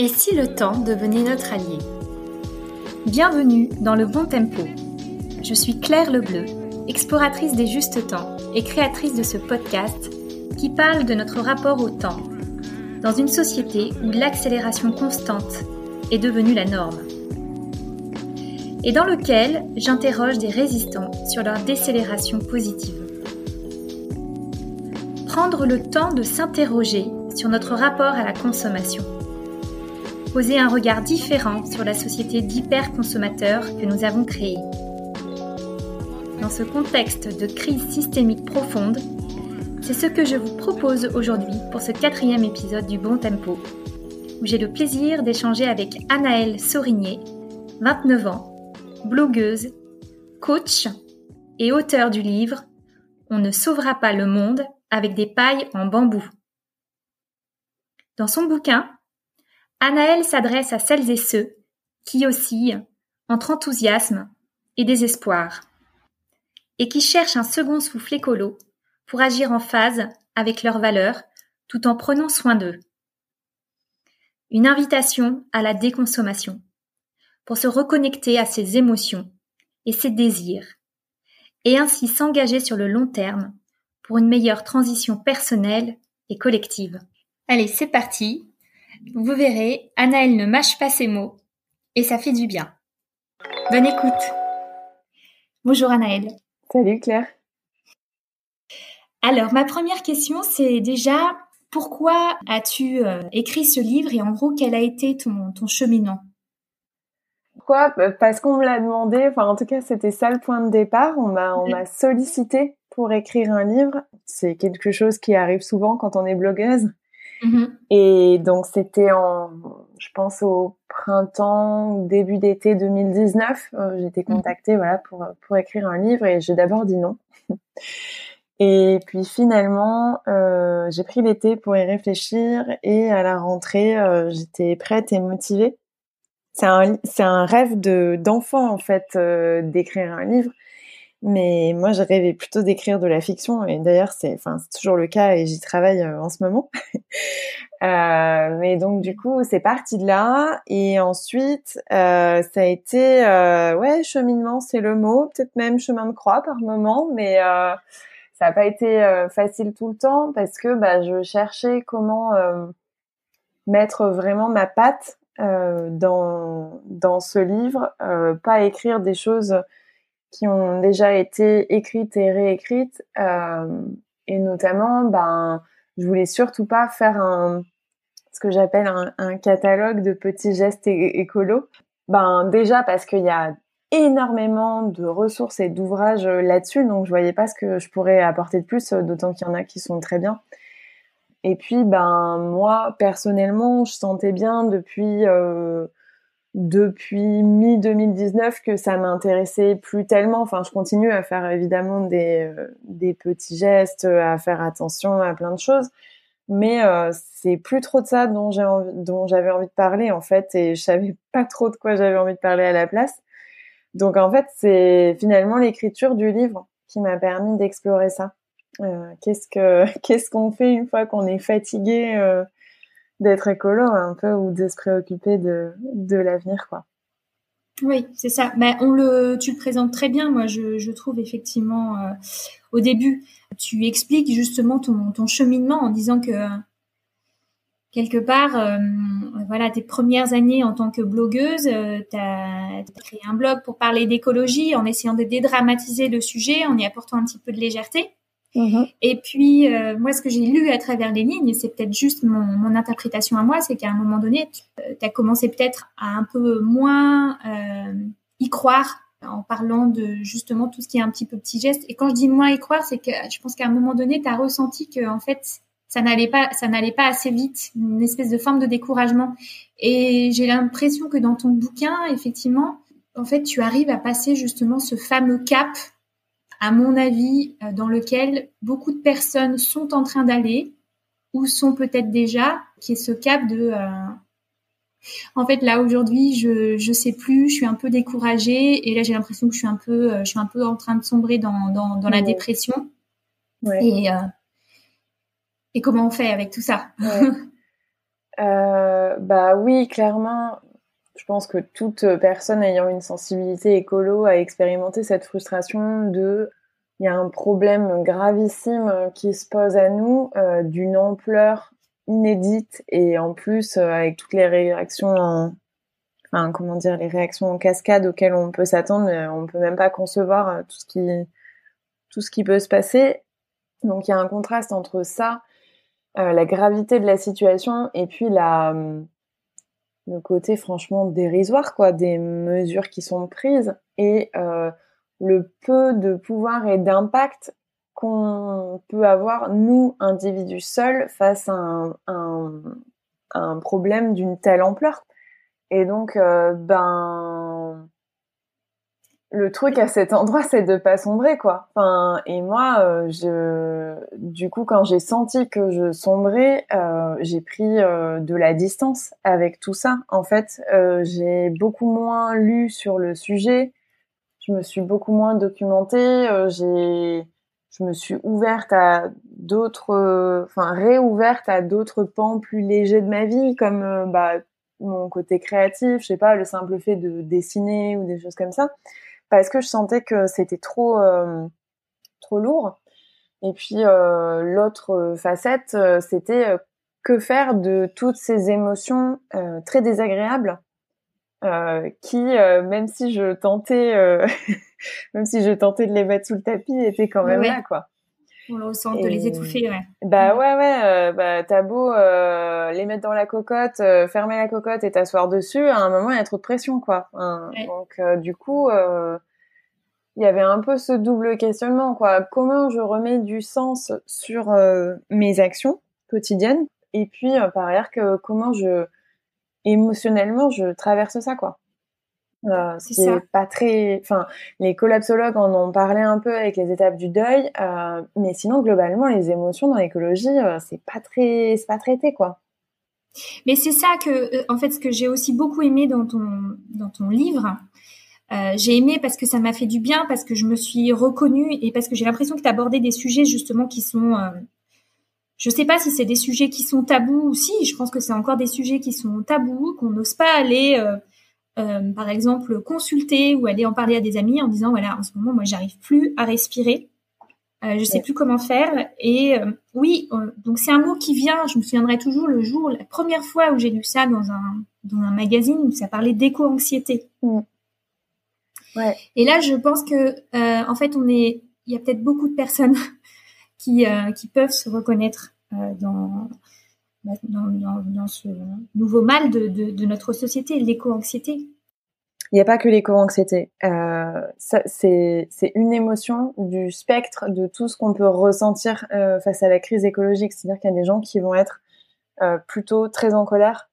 Et si le temps devenait notre allié Bienvenue dans le bon tempo. Je suis Claire Lebleu, exploratrice des justes temps et créatrice de ce podcast qui parle de notre rapport au temps dans une société où l'accélération constante est devenue la norme. Et dans lequel j'interroge des résistants sur leur décélération positive. Prendre le temps de s'interroger sur notre rapport à la consommation poser un regard différent sur la société d'hyper-consommateurs que nous avons créée. Dans ce contexte de crise systémique profonde, c'est ce que je vous propose aujourd'hui pour ce quatrième épisode du Bon Tempo, où j'ai le plaisir d'échanger avec Anaëlle Saurigné, 29 ans, blogueuse, coach et auteur du livre On ne sauvera pas le monde avec des pailles en bambou. Dans son bouquin, Anaëlle s'adresse à celles et ceux qui oscillent entre enthousiasme et désespoir, et qui cherchent un second souffle écolo pour agir en phase avec leurs valeurs tout en prenant soin d'eux. Une invitation à la déconsommation, pour se reconnecter à ses émotions et ses désirs, et ainsi s'engager sur le long terme pour une meilleure transition personnelle et collective. Allez, c'est parti, vous verrez, Anaëlle ne mâche pas ses mots et ça fait du bien. Bonne écoute. Bonjour Anaëlle. Salut Claire. Alors, ma première question, c'est déjà pourquoi as-tu euh, écrit ce livre et en gros, quel a été ton, ton cheminement? Pourquoi? Parce qu'on me l'a demandé, enfin en tout cas, c'était ça le point de départ. On m'a, on m'a sollicité pour écrire un livre. C'est quelque chose qui arrive souvent quand on est blogueuse. Mm-hmm. Et donc c'était en, je pense au printemps, début d'été 2019, euh, j'ai été mm-hmm. contactée voilà pour pour écrire un livre et j'ai d'abord dit non. et puis finalement, euh, j'ai pris l'été pour y réfléchir et à la rentrée, euh, j'étais prête et motivée. C'est un c'est un rêve de d'enfant en fait euh, d'écrire un livre mais moi, je rêvais plutôt d'écrire de la fiction, et d'ailleurs, c'est, enfin, c'est toujours le cas, et j'y travaille euh, en ce moment. euh, mais donc, du coup, c'est parti de là, et ensuite, euh, ça a été, euh, ouais, cheminement, c'est le mot, peut-être même chemin de croix par moment, mais euh, ça n'a pas été facile tout le temps parce que bah, je cherchais comment mettre vraiment ma patte dans dans ce livre, pas écrire des choses qui ont déjà été écrites et réécrites. Euh, et notamment, ben, je voulais surtout pas faire un, ce que j'appelle un, catalogue de petits gestes écolos. Ben, déjà parce qu'il y a énormément de ressources et d'ouvrages là-dessus, donc je voyais pas ce que je pourrais apporter de plus, d'autant qu'il y en a qui sont très bien. Et puis, ben, moi, personnellement, je sentais bien depuis, euh, depuis mi-2019 que ça m'intéressait plus tellement. Enfin, je continue à faire évidemment des, euh, petits gestes, à faire attention à plein de choses, mais euh, c'est plus trop de ça dont j'avais envie de parler en fait, et je savais pas trop de quoi j'avais envie de parler à la place. Donc en fait, c'est finalement l'écriture du livre qui m'a permis d'explorer ça. Euh, qu'est-ce que qu'est-ce qu'on fait une fois qu'on est fatigué d'être écolo un peu ou de se préoccuper de, l'avenir quoi. Oui, c'est ça. Mais on le, tu le présentes très bien. Moi, je, trouve effectivement euh, au début, tu expliques justement ton, cheminement en disant que quelque part, euh, voilà, tes premières années en tant que blogueuse, euh, tu créé un blog pour parler d'écologie en essayant de dédramatiser le sujet, en y apportant un petit peu de légèreté. Mhm. Et puis, euh, moi, ce que j'ai lu à travers les lignes, c'est peut-être juste mon, mon, interprétation à moi, c'est qu'à un moment donné, tu euh, as commencé peut-être à un peu moins euh, y croire en parlant de justement tout ce qui est un petit peu petit geste. Et quand je dis moins y croire, c'est que je pense qu'à un moment donné, tu as ressenti que en fait, ça n'allait pas, ça n'allait pas assez vite, une espèce de forme de découragement. Et j'ai l'impression que dans ton bouquin, effectivement, en fait, tu arrives à passer justement ce fameux cap à mon avis, euh, dans lequel beaucoup de personnes sont en train d'aller ou sont peut-être déjà, qui est ce cap de euh, en fait là aujourd'hui je je sais plus, je suis un peu découragée et là j'ai l'impression que je suis un peu euh, je suis un peu en train de sombrer dans dans, dans la dépression. Ouais. Et et comment on fait avec tout ça? Bah oui, clairement. Je pense que toute personne ayant une sensibilité écolo a expérimenté cette frustration de il y a un problème gravissime qui se pose à nous euh, d'une ampleur inédite et en plus euh, avec toutes les réactions en, enfin comment dire les réactions en cascade auxquelles on peut s'attendre on peut même pas concevoir euh, tout ce qui peut se passer. Donc il y a un contraste entre ça euh, la gravité de la situation et puis la le côté franchement dérisoire quoi des mesures qui sont prises et euh, le peu de pouvoir et d'impact qu'on peut avoir, nous, individus seuls, face à un, problème d'une telle ampleur. Et donc, euh, ben, le truc à cet endroit, c'est de pas sombrer, quoi. Enfin, et moi, euh, je, du coup, quand j'ai senti que je sombrais, euh, j'ai pris euh, de la distance avec tout ça. En fait, j'ai beaucoup moins lu sur le sujet. Je me suis beaucoup moins documentée. j'ai je me suis ouverte à d'autres, enfin réouverte à d'autres pans plus légers de ma vie, comme bah, mon côté créatif, je sais pas, le simple fait de dessiner ou des choses comme ça, parce que je sentais que c'était trop, euh, trop lourd. Et puis euh, l'autre facette, c'était que faire de toutes ces émotions très désagréables qui, même si je tentais même si je tentais de les mettre sous le tapis, étaient quand même là, quoi. On le ressent, de les étouffer, ouais. Bah ouais, ouais. Euh, bah t'as beau euh, les mettre dans la cocotte, euh, fermer la cocotte et t'asseoir dessus, à un moment il y a trop de pression, quoi. Donc du coup, il y avait un peu ce double questionnement, quoi. Comment je remets du sens sur mes actions quotidiennes et puis par ailleurs que comment je émotionnellement je traverse ça, quoi. Euh, c'est pas très. Enfin, les collapsologues en ont parlé un peu avec les étapes du deuil, euh, mais sinon globalement, les émotions dans l'écologie, euh, c'est pas très, c'est pas traité quoi. Mais c'est ça que, euh, en fait, ce que j'ai aussi beaucoup aimé dans ton dans ton livre. Euh, j'ai aimé parce que ça m'a fait du bien, parce que je me suis reconnue et parce que j'ai l'impression que tu abordé des sujets justement qui sont je sais pas si c'est des sujets qui sont tabous ou si, je pense que c'est encore des sujets qui sont tabous, qu'on n'ose pas aller euh, euh, par exemple, consulter ou aller en parler à des amis en disant voilà, en ce moment, moi, j'arrive plus à respirer. Euh, je sais plus comment faire. Et euh, oui, euh, donc c'est un mot qui vient. Je me souviendrai toujours le jour, la première fois où j'ai lu ça dans un dans un magazine où ça parlait d'éco-anxiété. Ouais. Et là, je pense que en fait, on est, il y a peut-être beaucoup de personnes qui qui peuvent se reconnaître dans dans, ce nouveau mal de, notre société, l'éco-anxiété. Il n'y a pas que l'éco-anxiété. Euh, c'est une émotion du spectre de tout ce qu'on peut ressentir euh, face à la crise écologique. C'est-à-dire qu'il y a des gens qui vont être euh, plutôt très en colère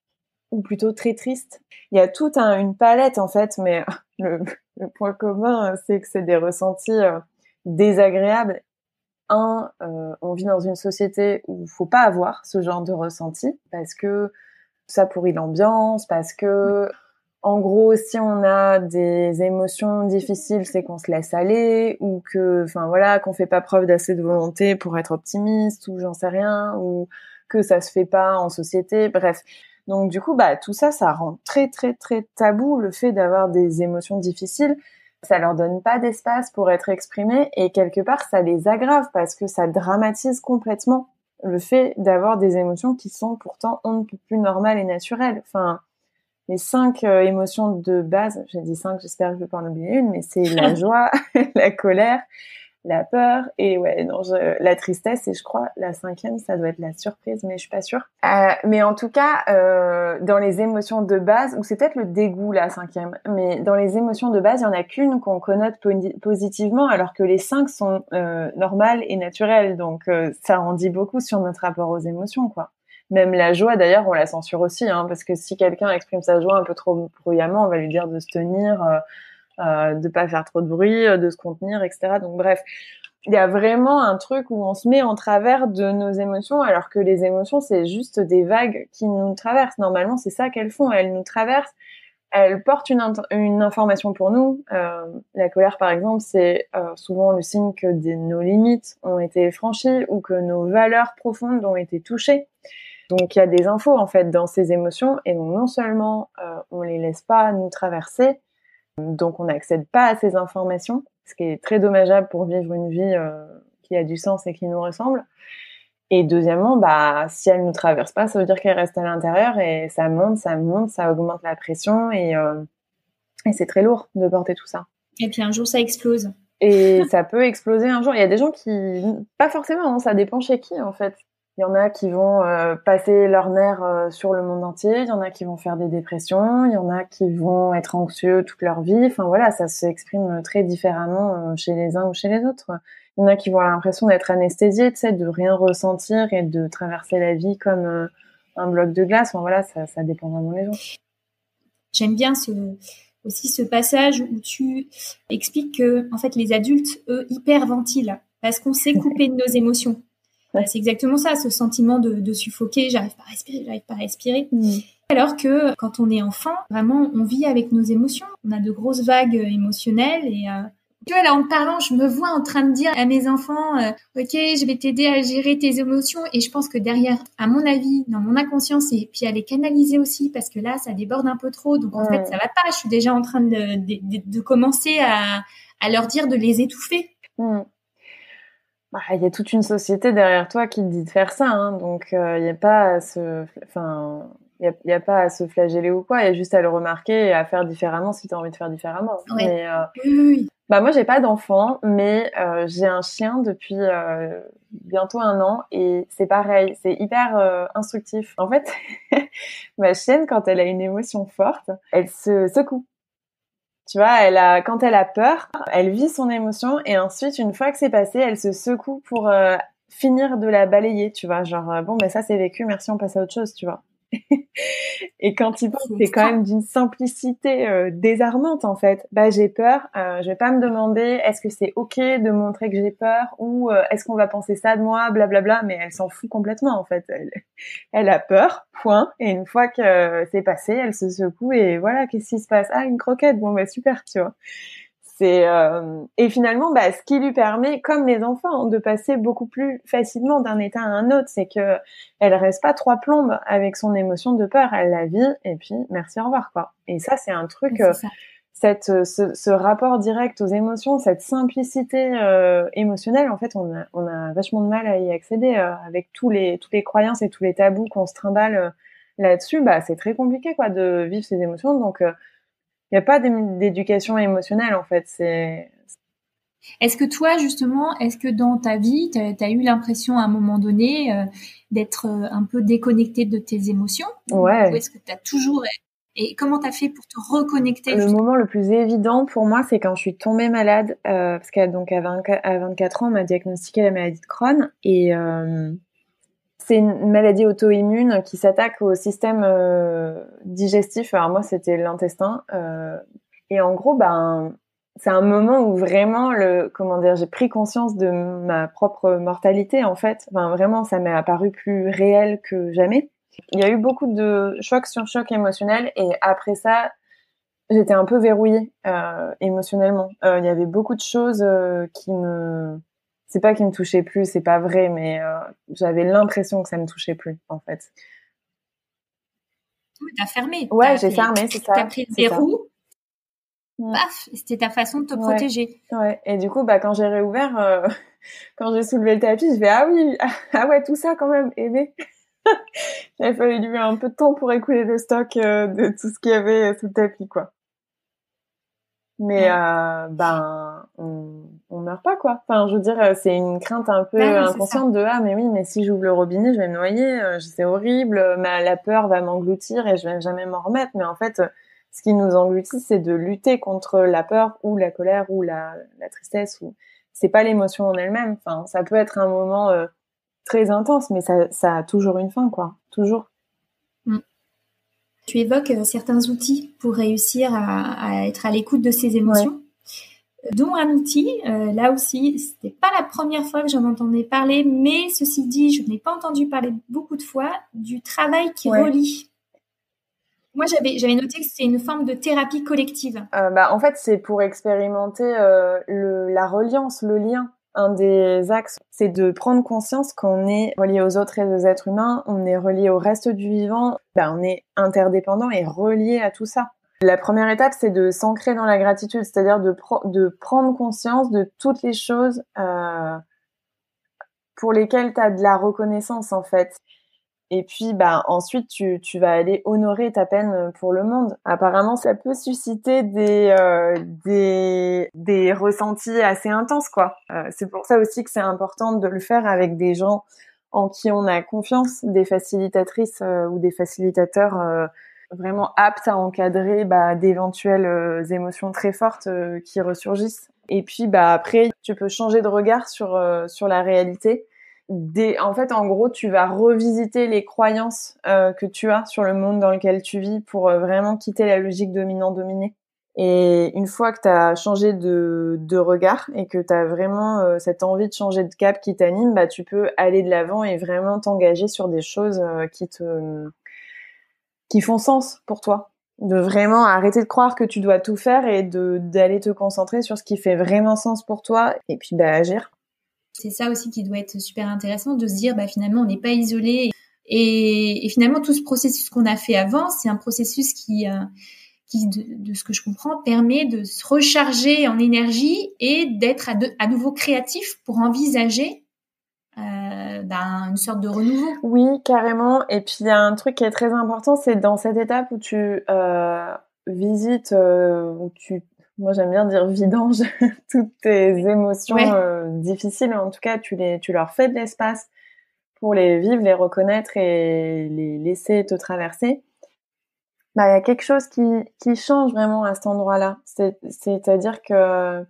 ou plutôt très tristes. Il y a toute une palette en fait, mais le, point commun, c'est que c'est des ressentis désagréables un, euh, on vit dans une société où il faut pas avoir ce genre de ressenti parce que ça pourrit l'ambiance, parce que en gros, si on a des émotions difficiles, c'est qu'on se laisse aller ou que, enfin voilà, qu'on fait pas preuve d'assez de volonté pour être optimiste ou j'en sais rien ou que ça se fait pas en société. Bref. Donc du coup, bah tout ça, ça rend très très très tabou le fait d'avoir des émotions difficiles ça leur donne pas d'espace pour être exprimés et quelque part ça les aggrave parce que ça dramatise complètement le fait d'avoir des émotions qui sont pourtant on ne peut plus normales et naturelles. Enfin, les cinq euh, émotions de base, j'ai dit cinq, j'espère que je vais pas en oublier une, mais c'est la joie, la colère, la peur et ouais non je, la tristesse et je crois la cinquième ça doit être la surprise mais je suis pas sûre. Euh, mais en tout cas euh, dans les émotions de base ou c'est peut-être le dégoût la cinquième mais dans les émotions de base il y en a qu'une qu'on connote positivement alors que les cinq sont euh, normales et naturelles. Donc euh, ça en dit beaucoup sur notre rapport aux émotions quoi. Même la joie d'ailleurs on la censure aussi hein, parce que si quelqu'un exprime sa joie un peu trop bruyamment on va lui dire de se tenir euh, de pas faire trop de bruit, euh, de se contenir, etc. Donc bref, il y a vraiment un truc où on se met en travers de nos émotions, alors que les émotions c'est juste des vagues qui nous traversent. Normalement, c'est ça qu'elles font, elles nous traversent. Elles portent une, une information pour nous. Euh, la colère, par exemple, c'est euh, souvent le signe que des, nos limites ont été franchies ou que nos valeurs profondes ont été touchées. Donc il y a des infos en fait dans ces émotions et donc non seulement euh, on les laisse pas nous traverser, donc on n'accède pas à ces informations, ce qui est très dommageable pour vivre une vie euh, qui a du sens et qui nous ressemble. Et deuxièmement, bah si elle nous traverse pas, ça veut dire qu'elle reste à l'intérieur et ça monte, ça monte, ça augmente la pression et, euh, et c'est très lourd de porter tout ça. Et puis un jour ça explose. Et ça peut exploser un jour. Il y a des gens qui, pas forcément, hein, ça dépend chez qui en fait. Il y en a qui vont euh, passer leur nerf euh, sur le monde entier, il y en a qui vont faire des dépressions, il y en a qui vont être anxieux toute leur vie. Enfin voilà, ça s'exprime très différemment euh, chez les uns ou chez les autres. Il y en a qui vont avoir l'impression d'être anesthésiés, tu sais, de rien ressentir et de traverser la vie comme un bloc de glace. Enfin voilà, ça, dépend vraiment des gens. J'aime bien aussi ce passage où tu expliques que en fait les adultes eux hyperventilent parce qu'on sait couper de nos émotions. C'est exactement ça, ce sentiment de, suffoquer, j'arrive pas à respirer, j'arrive pas à respirer. Mm. Alors que quand on est enfant, vraiment, on vit avec nos émotions. On a de grosses vagues émotionnelles et euh, tu vois, là, en parlant, je me vois en train de dire à mes enfants, euh, OK, je vais t'aider à gérer tes émotions. Et je pense que derrière, à mon avis, dans mon inconscience, et puis à les canaliser aussi, parce que là, ça déborde un peu trop. Donc, en fait, ça va pas. Je suis déjà en train de, de, commencer à, à, leur dire de les étouffer. Mm. Bah, il y a toute une société derrière toi qui te dit de faire ça, hein, donc il euh, n'y a pas à se, enfin, il a, pas à se flageller ou quoi, il y a juste à le remarquer et à faire différemment si tu as envie de faire différemment. Mais, euh, oui, oui. Bah moi j'ai pas d'enfant, mais euh, j'ai un chien depuis bientôt un an et c'est pareil, c'est hyper instructif. En fait, ma chienne quand elle a une émotion forte, elle se secoue. Tu vois, elle a, quand elle a peur, elle vit son émotion et ensuite, une fois que c'est passé, elle se secoue pour euh, finir de la balayer, tu vois. Genre, euh, bon, mais ça c'est vécu, merci, on passe à autre chose, tu vois. Et quand il pense, c'est quand même d'une simplicité euh, désarmante en fait. Bah j'ai peur, euh, je vais pas me demander est-ce que c'est ok de montrer que j'ai peur ou euh, est-ce qu'on va penser ça de moi, blablabla. Mais elle s'en fout complètement en fait. Elle, elle, a peur, point. Et une fois que c'est passé, elle se secoue et voilà, qu'est-ce qui se passe? Ah une croquette, bon bah super, tu vois. C'est euh, et finalement, bah, ce qui lui permet, comme les enfants, de passer beaucoup plus facilement d'un état à un autre, c'est que elle reste pas trois plombes avec son émotion de peur, elle la vit et puis merci au revoir quoi. Et ça, c'est un truc. Euh, cette, euh, ce, ce, rapport direct aux émotions, cette simplicité euh, émotionnelle, en fait, on a, on a vachement de mal à y accéder avec tous les, toutes les croyances et tous les tabous qu'on se trimballe là-dessus. Bah, c'est très compliqué, quoi, de vivre ces émotions. Donc, n'y a pas d'éducation émotionnelle en fait. C'est est-ce que toi, justement, est-ce que dans ta vie, tu as, eu l'impression à un moment donné euh, d'être euh, un peu déconnecté de tes émotions? Ouais. Ou est-ce que tu as toujours... Et comment tu as fait pour te reconnecter Le moment le plus évident pour moi, c'est quand je suis tombée malade, euh, parce qu'à donc à, 24 ans, on m'a diagnostiqué la maladie de Crohn, et c'est une maladie auto-immune qui s'attaque au système euh, digestif. Alors moi, c'était l'intestin. Euh, et en gros, ben, c'est un moment où vraiment, le, comment dire, j'ai pris conscience de ma propre mortalité, en fait. Enfin, vraiment, ça m'est apparu plus réel que jamais. Il y a eu beaucoup de chocs sur chocs émotionnels. Et après ça, j'étais un peu verrouillée euh, émotionnellement. Il y avait beaucoup de choses qui me c'est pas qu'il me touchait plus, c'est pas vrai, mais euh, j'avais l'impression que ça me touchait plus, en fait. T'as fermé. Ouais, j'ai fermé, c'est ça. T'as pris des roues. Paf, c'était ta façon de te protéger. Ouais. Et du coup, bah quand j'ai réouvert, euh, quand j'ai soulevé le tapis, je vais ah oui, ah ouais, tout ça quand même, aimé. Il a fallu lui un peu de temps pour écouler le stock euh, de tout ce qu'il y avait sous le tapis, quoi. Mais euh, ben, on, on meurt pas quoi. Enfin, je veux dire, c'est une crainte un peu inconsciente de ah mais oui, mais si j'ouvre le robinet, je vais me noyer, euh, c'est horrible, ma, la peur va m'engloutir et je vais jamais m'en remettre. Mais en fait, ce qui nous engloutit, c'est de lutter contre la peur ou la colère ou la, la tristesse ou c'est pas l'émotion en elle-même. Enfin, ça peut être un moment euh, très intense, mais ça, ça a toujours une fin quoi, toujours. Tu évoques euh, certains outils pour réussir à, être à l'écoute de ses émotions. Dont un outil, euh, là aussi, c'était pas la première fois que j'en entendais parler, mais ceci dit, je n'ai pas entendu parler beaucoup de fois du travail qui relie. Moi, j'avais j'avais noté que c'était une forme de thérapie collective. Euh, bah, en fait, c'est pour expérimenter le, la reliance, le lien un des axes, c'est de prendre conscience qu'on est relié aux autres et aux êtres humains, on est relié au reste du vivant, ben, on est interdépendant et relié à tout ça. La première étape, c'est de s'ancrer dans la gratitude, c'est-à-dire de, prendre conscience de toutes les choses euh, pour lesquelles tu as de la reconnaissance en fait. Et puis, bah, ensuite, tu, tu vas aller honorer ta peine pour le monde. Apparemment, ça peut susciter des, euh, des, des ressentis assez intenses, quoi. Euh, c'est pour ça aussi que c'est important de le faire avec des gens en qui on a confiance, des facilitatrices euh, ou des facilitateurs euh, vraiment aptes à encadrer bah, d'éventuelles euh, émotions très fortes qui ressurgissent. Et puis, bah, après, tu peux changer de regard sur, sur la réalité en fait, en gros, tu vas revisiter les croyances euh, que tu as sur le monde dans lequel tu vis pour euh, vraiment quitter la logique dominant-dominé. Et une fois que tu as changé de, de, regard et que tu as vraiment euh, cette envie de changer de cap qui t'anime, bah, tu peux aller de l'avant et vraiment t'engager sur des choses qui te qui font sens pour toi. De vraiment arrêter de croire que tu dois tout faire et de d'aller te concentrer sur ce qui fait vraiment sens pour toi et puis bah, agir. C'est ça aussi qui doit être super intéressant de se dire bah finalement on n'est pas isolé et, finalement tout ce processus qu'on a fait avant c'est un processus qui euh, qui de, ce que je comprends permet de se recharger en énergie et d'être à, nouveau créatif pour envisager euh, ben, une sorte de renouveau. Oui, carrément. Et puis il y a un truc qui est très important, c'est dans cette étape où tu euh, visites, où tu moi j'aime bien dire vidange toutes tes émotions euh, difficiles. En tout cas, tu, les, tu leur fais de l'espace pour les vivre, les reconnaître et les laisser te traverser. Bah, il y a quelque chose qui, qui change vraiment à cet endroit-là. C'est-à-dire que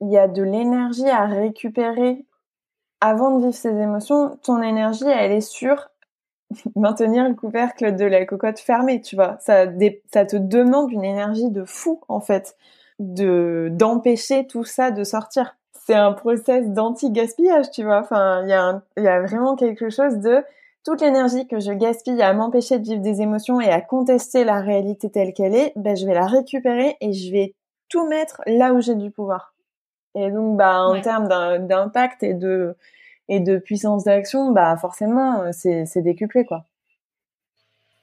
il y a de l'énergie à récupérer avant de vivre ces émotions. Ton énergie, elle est sur maintenir le couvercle de la cocotte fermé, tu vois. Ça, ça te demande une énergie de fou, en fait, de d'empêcher tout ça de sortir. C'est un process d'anti-gaspillage, tu vois. Enfin, il y, a il y a vraiment quelque chose de toute l'énergie que je gaspille à m'empêcher de vivre des émotions et à contester la réalité telle qu'elle est, ben, je vais la récupérer et je vais tout mettre là où j'ai du pouvoir. Et donc, bah, en termes d'impact et de, et de puissance d'action, bah forcément, euh, c'est décuplé quoi.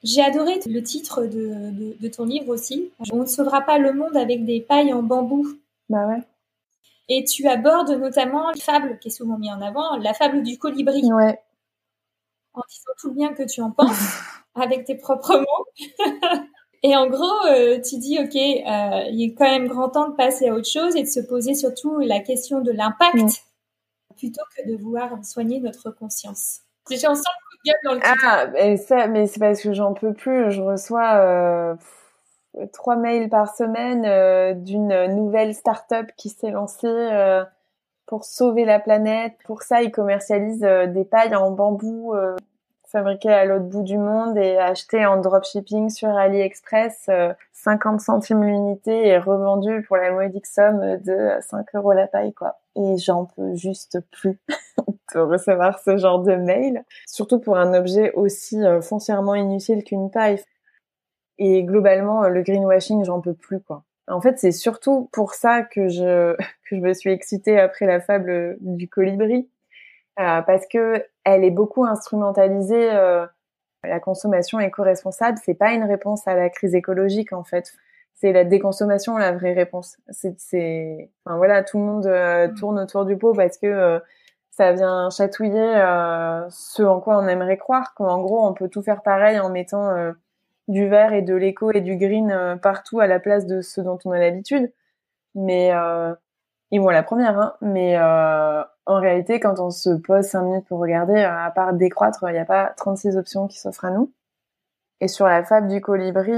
J'ai adoré le titre de, de, ton livre aussi. On ne sauvera pas le monde avec des pailles en bambou. Bah ouais. Et tu abordes notamment la fable qui est souvent mise en avant, la fable du colibri. Ouais. En disant tout le bien que tu en penses, avec tes propres mots. Et en gros, euh, tu dis, OK, euh, il est quand même grand temps de passer à autre chose et de se poser surtout la question de l'impact plutôt que de vouloir soigner notre conscience. Déjà, on sent le coup de gueule dans le Ah, mais, ça, mais c'est parce que j'en peux plus. Je reçois euh, trois mails par semaine euh, d'une nouvelle start-up qui s'est lancée euh, pour sauver la planète. Pour ça, ils commercialisent des pailles en bambou fabriquées à l'autre bout du monde et achetées en dropshipping sur AliExpress, 50 centimes l'unité et revendues pour la modique somme de 5 euros la paille, quoi et j'en peux juste plus de recevoir ce genre de mail, surtout pour un objet aussi euh, foncièrement inutile qu'une paille. Et globalement, euh, le greenwashing, j'en peux plus quoi. En fait, c'est surtout pour ça que je que je me suis excitée après la fable du colibri, euh, parce que elle est beaucoup instrumentalisée. Euh, la consommation éco-responsable, c'est pas une réponse à la crise écologique en fait c'est la déconsommation la vraie réponse. C'est, enfin voilà, tout le monde euh, mm. tourne autour du pot parce que euh, ça vient chatouiller euh, ce en quoi on aimerait croire. Qu'en gros, on peut tout faire pareil en mettant du vert et de l'éco et du green partout à la place de ce dont on a l'habitude. Mais ils vont la première, hein. Mais en réalité, quand on se pose cinq minutes pour regarder, à part décroître, il n'y a pas 36 options qui s'offrent à nous. Et sur la fable du colibri,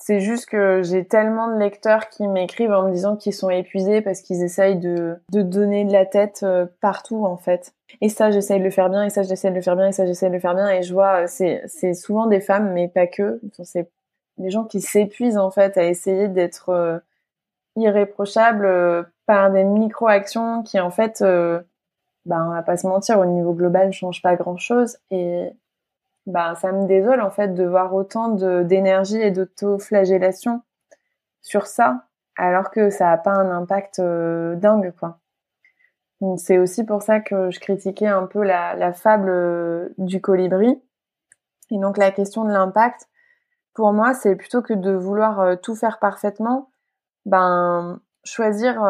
c'est juste que j'ai tellement de lecteurs qui m'écrivent en me disant qu'ils sont épuisés parce qu'ils essayent de, de donner de la tête euh, partout en fait. Et ça, j'essaye de le faire bien, et ça, j'essaie de le faire bien, et ça, j'essaie de le faire bien. Et je vois, euh, c'est, souvent des femmes, mais pas que. C'est des gens qui s'épuisent en fait à essayer d'être euh, irréprochables par des micro-actions qui en fait, euh, bah, on va pas se mentir, au niveau global, ne changent pas grand-chose. Bah, ça me désole en fait de voir autant d'énergie et d'auto-flagellation sur ça, alors que ça a pas un impact dingue, quoi. Donc c'est aussi pour ça que je critiquais un peu la, la fable du colibri. Et donc la question de l'impact, pour moi, c'est plutôt que de vouloir tout faire parfaitement, ben choisir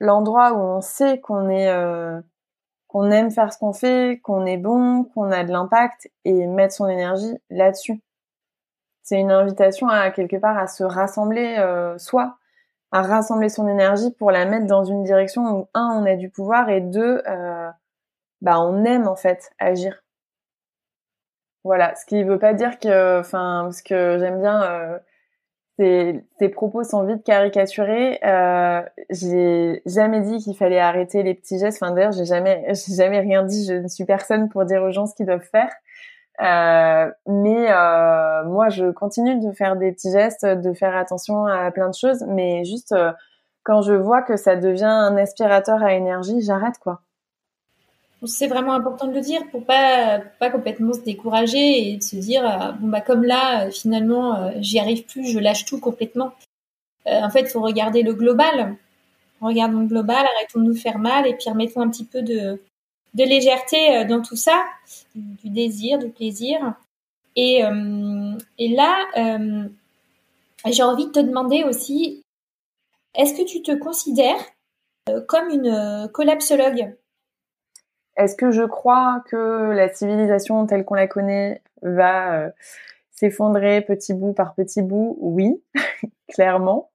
l'endroit où on sait qu'on est qu'on aime faire ce qu'on fait, qu'on est bon, qu'on a de l'impact et mettre son énergie là-dessus. C'est une invitation à quelque part à se rassembler euh, soi, à rassembler son énergie pour la mettre dans une direction où un on a du pouvoir et deux euh, bah on aime en fait agir. Voilà, ce qui veut pas dire que, enfin, parce que j'aime bien euh, tes, propos sont vite caricaturés. Euh, j'ai jamais dit qu'il fallait arrêter les petits gestes. Enfin d'ailleurs, j'ai jamais, j'ai jamais rien dit. Je ne suis personne pour dire aux gens ce qu'ils doivent faire. Euh, mais euh, moi, je continue de faire des petits gestes, de faire attention à plein de choses. Mais juste euh, quand je vois que ça devient un aspirateur à énergie, j'arrête quoi. C'est vraiment important de le dire pour pas pas complètement se décourager et de se dire euh, bon bah comme là euh, finalement euh, j'y arrive plus, je lâche tout complètement. en fait, faut regarder le global. Regardons le global, arrêtons de nous faire mal et puis remettons un petit peu de de légèreté dans tout ça, du désir, du plaisir. Et et là, j'ai envie de te demander aussi, est-ce que tu te considères comme une collapsologue? Est-ce que je crois que la civilisation telle qu'on la connaît va euh, s'effondrer petit bout par petit bout? Oui, clairement.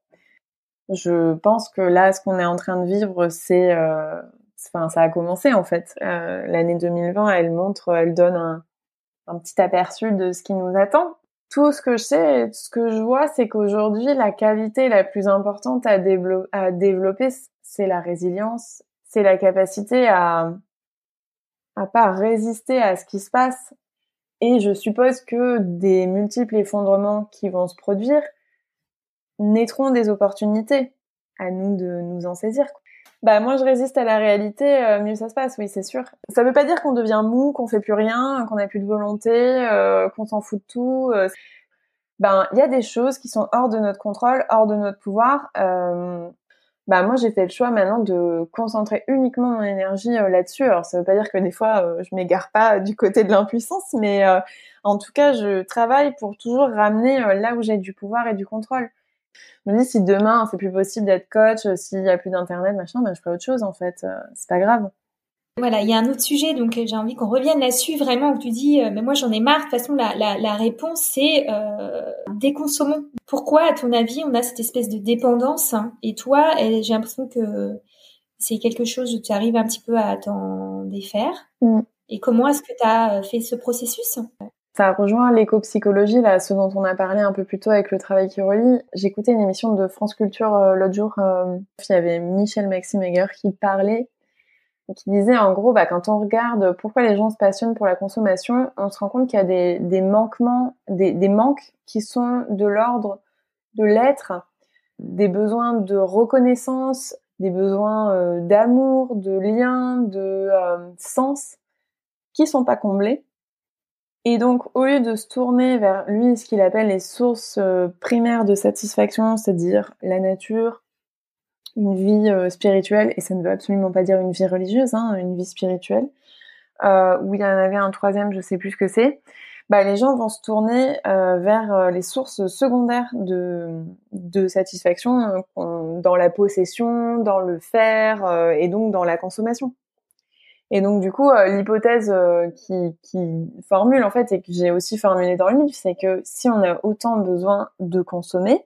Je pense que là, ce qu'on est en train de vivre, c'est, euh, enfin, ça a commencé en fait. Euh, l'année 2020, elle montre, elle donne un, un petit aperçu de ce qui nous attend. Tout ce que je sais, ce que je vois, c'est qu'aujourd'hui, la qualité la plus importante à, à développer, c'est la résilience, c'est la capacité à, à pas résister à ce qui se passe. Et je suppose que des multiples effondrements qui vont se produire naîtront des opportunités. À nous de nous en saisir. Bah moi je résiste à la réalité, euh, mieux ça se passe, oui c'est sûr. Ça veut pas dire qu'on devient mou, qu'on fait plus rien, qu'on n'a plus de volonté, euh, qu'on s'en fout de tout. Euh. Ben il y a des choses qui sont hors de notre contrôle, hors de notre pouvoir bah moi j'ai fait le choix maintenant de concentrer uniquement mon énergie euh, là-dessus. Alors ça veut pas dire que des fois euh, je m'égare pas du côté de l'impuissance, mais euh, en tout cas je travaille pour toujours ramener là où j'ai du pouvoir et du contrôle. Je me dis si demain c'est plus possible d'être coach, s'il y a plus d'internet, machin, ben je ferai autre chose en fait. c'est pas grave. Voilà, il y a un autre sujet, donc j'ai envie qu'on revienne là-dessus vraiment, où tu dis, mais moi j'en ai marre. De toute façon, la, la, la réponse c'est euh, déconsommons. Pourquoi, à ton avis, on a cette espèce de dépendance hein? Et toi, j'ai l'impression que c'est quelque chose où tu arrives un petit peu à t'en défaire. Mm. Et comment est-ce que tu as fait ce processus? Ça rejoint l'éco-psychologie, là, ce dont on a parlé un peu plus tôt avec le travail qui relie. J'écoutais une émission de France Culture euh, l'autre jour. Euh, il y avait Michel Maximeger qui parlait qui disait en gros, bah, quand on regarde pourquoi les gens se passionnent pour la consommation, on se rend compte qu'il y a des, manquements, des, des, manques qui sont de l'ordre de l'être, des besoins de reconnaissance, des besoins euh, d'amour, de lien, de euh, sens, qui sont pas comblés. Et donc, au lieu de se tourner vers lui, ce qu'il appelle les sources euh, primaires de satisfaction, c'est-à-dire la nature, une vie euh, spirituelle, et ça ne veut absolument pas dire une vie religieuse, hein, une vie spirituelle, euh, où il y en avait un troisième, je sais plus ce que c'est, bah, les gens vont se tourner euh, vers euh, les sources secondaires de, de satisfaction dans la possession, dans le faire et donc dans la consommation. Et donc du coup, l'hypothèse qui, qui formule en fait et que j'ai aussi formulée dans le livre, c'est que si on a autant besoin de consommer,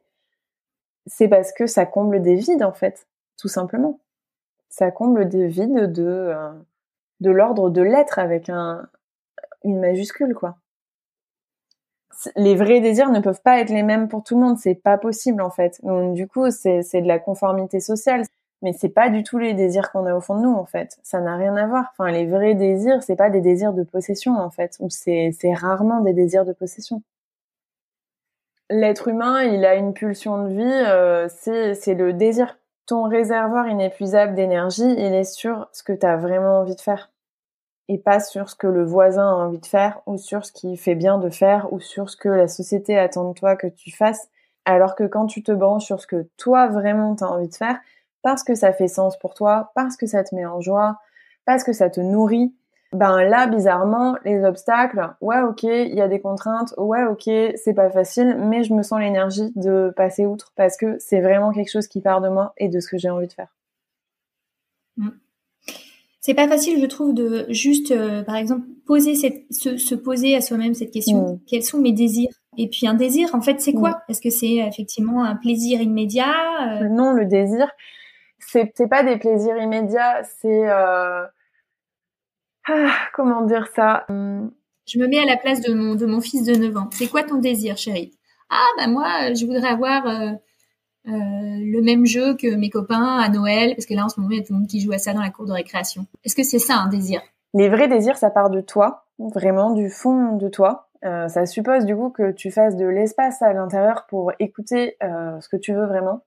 c'est parce que ça comble des vides en fait, tout simplement. Ça comble des vides de euh, l'ordre de l'être avec un une majuscule quoi. Les vrais désirs ne peuvent pas être les mêmes pour tout le monde, c'est pas possible en fait. Donc du coup, c'est de la conformité sociale, mais c'est pas du tout les désirs qu'on a au fond de nous en fait. Ça n'a rien à voir. Enfin, les vrais désirs, c'est pas des désirs de possession en fait, ou c'est rarement des désirs de possession l'être humain, il a une pulsion de vie, euh, c'est le désir. Ton réservoir inépuisable d'énergie, il est sur ce que tu as vraiment envie de faire et pas sur ce que le voisin a envie de faire ou sur ce qui fait bien de faire ou sur ce que la société attend de toi que tu fasses. Alors que quand tu te branches sur ce que toi vraiment tu as envie de faire, parce que ça fait sens pour toi, parce que ça te met en joie, parce que ça te nourrit, ben là, bizarrement, les obstacles, ouais, ok, il y a des contraintes, ouais, ok, c'est pas facile, mais je me sens l'énergie de passer outre parce que c'est vraiment quelque chose qui part de moi et de ce que j'ai envie de faire. Mm. C'est pas facile, je trouve, de juste, euh, par exemple, poser cette, se, poser à soi-même cette question mm. quels sont mes désirs? Et puis un désir, en fait, c'est quoi? Mm. Est-ce que c'est effectivement un plaisir immédiat euh? Non, le désir, c'est pas des plaisirs immédiats, c'est euh, ah, comment dire ça? Je me mets à la place de mon, de mon fils de 9 ans. C'est quoi ton désir, chérie? Ah, bah moi, je voudrais avoir euh, euh, le même jeu que mes copains à Noël, parce que là, en ce moment, il y a tout le monde qui joue à ça dans la cour de récréation. Est-ce que c'est ça un désir? Les vrais désirs, ça part de toi, vraiment du fond de toi. Euh, ça suppose du coup que tu fasses de l'espace à l'intérieur pour écouter ce que tu veux vraiment.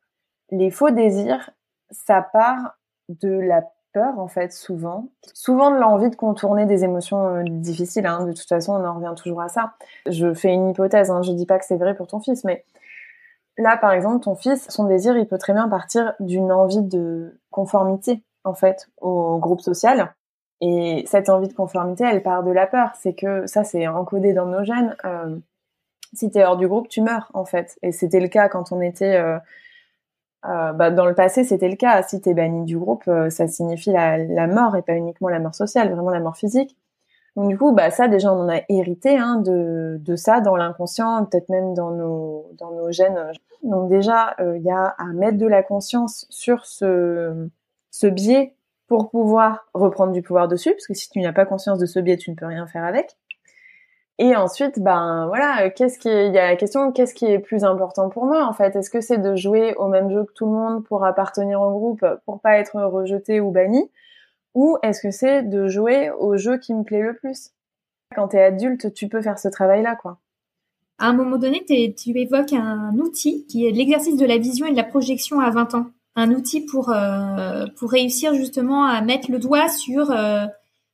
Les faux désirs, ça part de la peur en fait souvent, souvent de l'envie de contourner des émotions euh, difficiles. Hein. De toute façon, on en revient toujours à ça. Je fais une hypothèse, hein. je dis pas que c'est vrai pour ton fils, mais là par exemple, ton fils, son désir, il peut très bien partir d'une envie de conformité en fait au groupe social. Et cette envie de conformité, elle part de la peur. C'est que ça, c'est encodé dans nos gènes. Euh, si t'es hors du groupe, tu meurs en fait. Et c'était le cas quand on était euh, euh, bah, dans le passé, c'était le cas. Si tu es banni du groupe, euh, ça signifie la, la, mort et pas uniquement la mort sociale, vraiment la mort physique. Donc du coup, bah ça déjà on en a hérité hein, de, de ça dans l'inconscient, peut-être même dans nos dans nos gènes. Donc déjà, euh, il y a à mettre de la conscience sur ce ce biais pour pouvoir reprendre du pouvoir dessus, parce que si tu n'as pas conscience de ce biais, tu ne peux rien faire avec. Et ensuite, ben voilà, qu'est-ce qui il y a la question qu'est-ce qui est plus important pour moi en fait? Est-ce que c'est de jouer au même jeu que tout le monde pour appartenir au groupe, pour pas être rejeté ou banni, ou est-ce que c'est de jouer au jeu qui me plaît le plus? Quand tu es adulte, tu peux faire ce travail-là, quoi. À un moment donné, tu évoques un outil qui est l'exercice de la vision et de la projection à 20 ans. Un outil pour euh, pour réussir justement à mettre le doigt sur euh,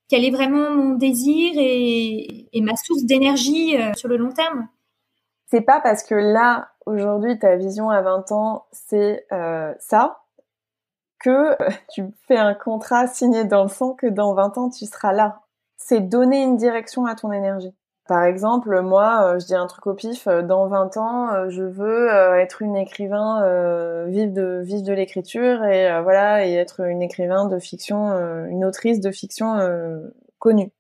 quel est vraiment mon désir et, ma source d'énergie euh, sur le long terme. C'est pas parce que là, aujourd'hui, ta vision à 20 ans, c'est euh, ça, que euh, tu fais un contrat signé dans le sang que dans 20 ans, tu seras là. C'est donner une direction à ton énergie. Par exemple, moi, euh, je dis un truc au pif, euh, dans 20 ans, euh, je veux être une écrivain vive de vive de l'écriture et voilà et être une écrivain de fiction, une autrice de fiction connue.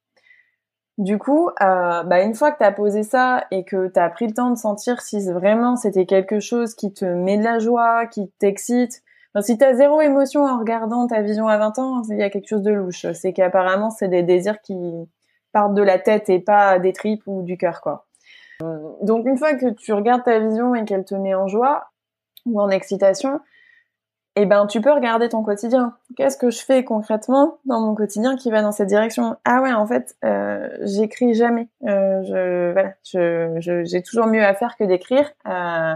Du coup, bah une fois que tu as posé ça et que tu as pris le temps de sentir si vraiment c'était quelque chose qui te met de la joie, qui t'excite, enfin, si tu as zéro émotion en regardant ta vision à 20 ans, il y a quelque chose de louche. C'est qu'apparemment, c'est des désirs qui partent de la tête et pas des tripes ou du cœur, quoi. Donc une fois que tu regardes ta vision et qu'elle te met en joie ou en excitation, eh ben tu peux regarder ton quotidien. Qu'est-ce que je fais concrètement dans mon quotidien qui va dans cette direction? Ah ouais, en fait, euh, j'écris jamais. Euh, je voilà, j'ai toujours mieux à faire que d'écrire. Euh,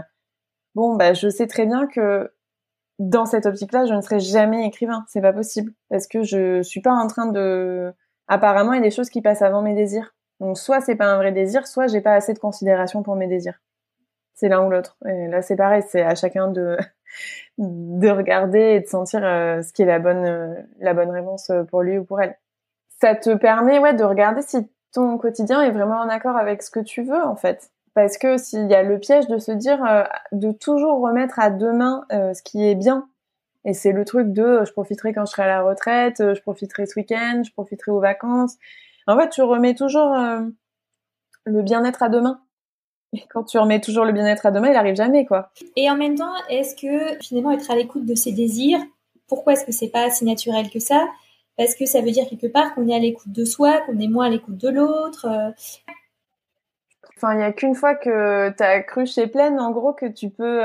bon, bah je sais très bien que dans cette optique-là, je ne serai jamais écrivain. C'est pas possible parce que je suis pas en train de apparemment, il y a des choses qui passent avant mes désirs. Donc, soit c'est pas un vrai désir, soit j'ai pas assez de considération pour mes désirs. C'est l'un ou l'autre. Et là, c'est pareil, c'est à chacun de de regarder et de sentir euh, ce qui est la bonne euh, la bonne réponse pour lui ou pour elle. Ça te permet ouais de regarder si ton quotidien est vraiment en accord avec ce que tu veux en fait. Parce que s'il y a le piège de se dire euh, de toujours remettre à demain ce qui est bien et c'est le truc de euh, je profiterai quand je serai à la retraite, euh, je profiterai ce week-end, je profiterai aux vacances. En fait, tu remets toujours euh, le bien-être à demain. Et quand tu remets toujours le bien-être à demain, il arrive jamais, quoi. Et en même temps, est-ce que finalement être à l'écoute de ses désirs, pourquoi est-ce que c'est pas si naturel que ça? Parce que ça veut dire quelque part qu'on est à l'écoute de soi, qu'on est moins à l'écoute de l'autre. Enfin, il y a qu'une fois que ta cruche est pleine, en gros, que tu peux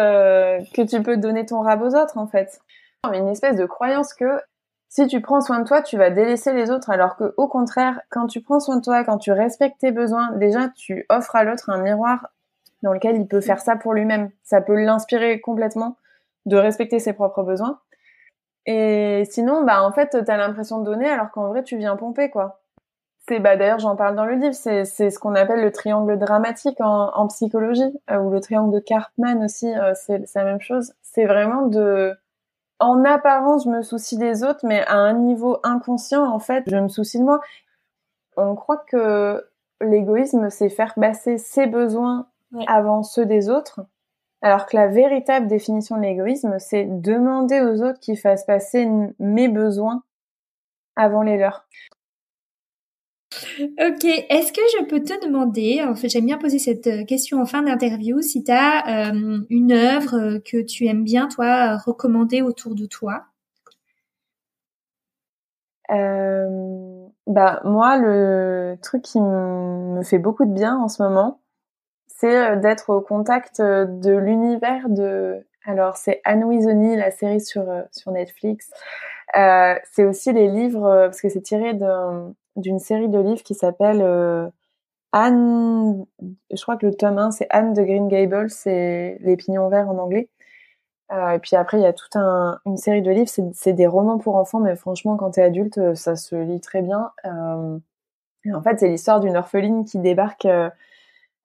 que tu peux donner ton rab aux autres, en fait une espèce de croyance que si tu prends soin de toi, tu vas délaisser les autres, alors que au contraire, quand tu prends soin de toi, quand tu respectes tes besoins, déjà tu offres à l'autre un miroir dans lequel il peut faire ça pour lui-même. Ça peut l'inspirer complètement de respecter ses propres besoins. Et sinon, bah en fait, t'as l'impression de donner alors qu'en vrai tu viens pomper quoi. C'est bah d'ailleurs j'en parle dans le livre, c'est c'est ce qu'on appelle le triangle dramatique en, psychologie euh, ou le triangle de Cartman aussi, euh, c'est la même chose. C'est vraiment de en apparence je me soucie des autres, mais à un niveau inconscient en fait je me soucie de moi. On croit que l'égoïsme c'est faire passer ses besoins avant ceux des autres, alors que la véritable définition de l'égoïsme c'est demander aux autres qu'ils fassent passer mes besoins avant les leurs. Ok, est-ce que je peux te demander, en fait j'aime bien poser cette euh, question en fin d'interview, si tu as euh, une œuvre euh, que tu aimes bien, toi, recommander autour de toi? Bah moi, le truc qui me fait beaucoup de bien en ce moment, c'est d'être au contact de l'univers de... Alors c'est Anne Wisoni, la série sur, sur Netflix. c'est aussi les livres, parce que c'est tiré d'un d'une série de livres qui s'appelle euh, Anne, je crois que le tome 1 c'est Anne de Green Gables, c'est Les Pignons Verts en anglais. Euh, et puis après il y a toute un, une série de livres, c'est des romans pour enfants, mais franchement quand t'es adulte euh, ça se lit très bien. Et en fait c'est l'histoire d'une orpheline qui débarque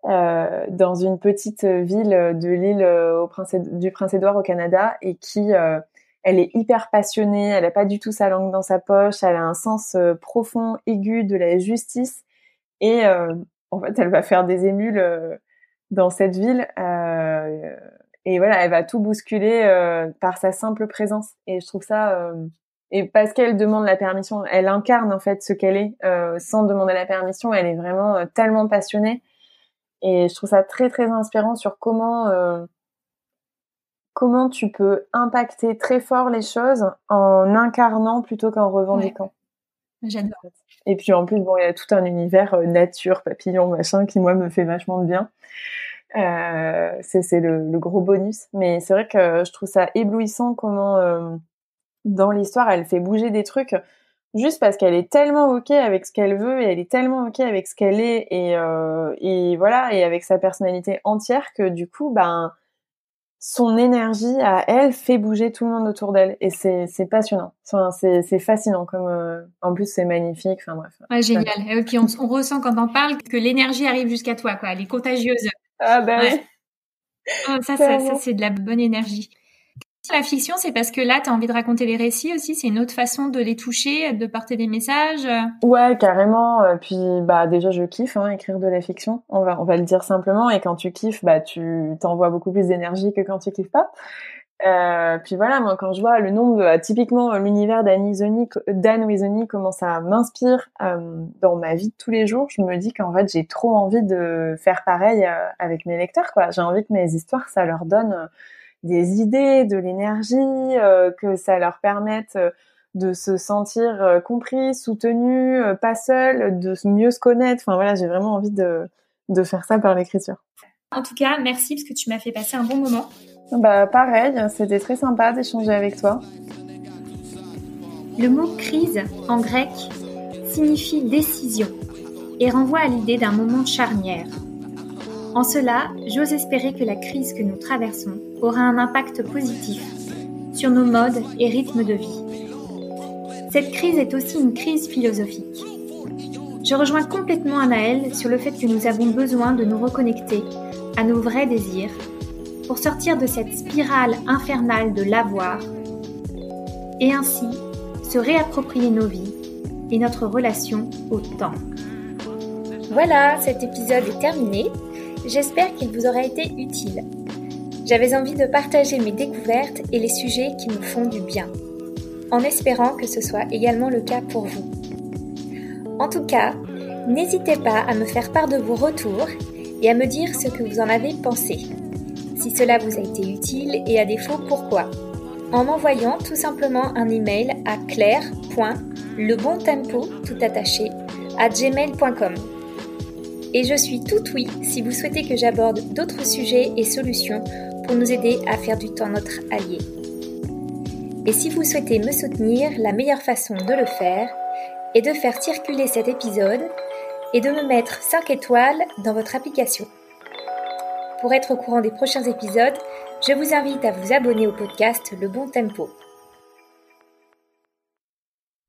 dans une petite ville de l'île du Prince-Édouard au Canada et qui elle est hyper passionnée, elle a pas du tout sa langue dans sa poche, elle a un sens euh, profond, aigu de la justice. Et euh, en fait elle va faire des émules euh, dans cette ville et voilà elle va tout bousculer par sa simple présence. Et je trouve ça et parce qu'elle demande la permission, elle incarne en fait ce qu'elle est sans demander la permission, elle est vraiment tellement passionnée. Et je trouve ça très très inspirant sur comment comment tu peux impacter très fort les choses en incarnant plutôt qu'en revendiquant. J'adore. Et puis en plus, bon, il y a tout un univers euh, nature, papillon, machin, qui moi me fait vachement de bien. Euh, c'est le, le, gros bonus. Mais c'est vrai que je trouve ça éblouissant comment euh, dans l'histoire elle fait bouger des trucs juste parce qu'elle est tellement ok avec ce qu'elle veut et elle est tellement ok avec ce qu'elle est et, euh, et voilà et avec sa personnalité entière que du coup ben son énergie à elle fait bouger tout le monde autour d'elle. Et c'est c'est passionnant. Enfin, c'est c'est fascinant comme euh, en plus c'est magnifique. Enfin bref. Ouais, génial. Et puis on, on, ressent quand on parle que l'énergie arrive jusqu'à toi quoi. Elle est contagieuse. Ah ben ouais. ça, ça, ça c'est de la bonne énergie la fiction, c'est parce que là, tu as envie de raconter les récits aussi. C'est une autre façon de les toucher, de porter des messages. Ouais, carrément. Euh, puis, bah, déjà, je kiffe hein, écrire de la fiction. On va, on va le dire simplement. Et quand tu kiffes, bah, tu t'envoies beaucoup plus d'énergie que quand tu kiffes pas. Euh, puis voilà, moi, quand je vois le nombre, euh, typiquement l'univers d'Anne Wizoni, comment ça m'inspire dans ma vie de tous les jours, je me dis qu'en fait, j'ai trop envie de faire pareil avec mes lecteurs. quoi. J'ai envie que mes histoires, ça leur donne des idées, de l'énergie, euh, que ça leur permette euh, de se sentir euh, compris, soutenu, pas seul, de mieux se connaître. Enfin voilà, j'ai vraiment envie de, de faire ça par l'écriture. En tout cas, merci parce que tu m'as fait passer un bon moment. Bah pareil, c'était très sympa d'échanger avec toi. Le mot crise en grec signifie décision et renvoie à l'idée d'un moment charnière en cela, j'ose espérer que la crise que nous traversons aura un impact positif sur nos modes et rythmes de vie. Cette crise est aussi une crise philosophique. Je rejoins complètement Anaël sur le fait que nous avons besoin de nous reconnecter à nos vrais désirs pour sortir de cette spirale infernale de l'avoir et ainsi se réapproprier nos vies et notre relation au temps. Voilà, cet épisode est terminé. J'espère qu'il vous aura été utile. J'avais envie de partager mes découvertes et les sujets qui me font du bien, en espérant que ce soit également le cas pour vous. En tout cas, n'hésitez pas à me faire part de vos retours et à me dire ce que vous en avez pensé, si cela vous a été utile et à défaut pourquoi, en m'envoyant tout simplement un email à claire.lebontempo tout attaché à gmail.com et je suis tout oui si vous souhaitez que j'aborde d'autres sujets et solutions pour nous aider à faire du temps notre allié. Et si vous souhaitez me soutenir, la meilleure façon de le faire est de faire circuler cet épisode et de me mettre 5 étoiles dans votre application. Pour être au courant des prochains épisodes, je vous invite à vous abonner au podcast Le Bon Tempo.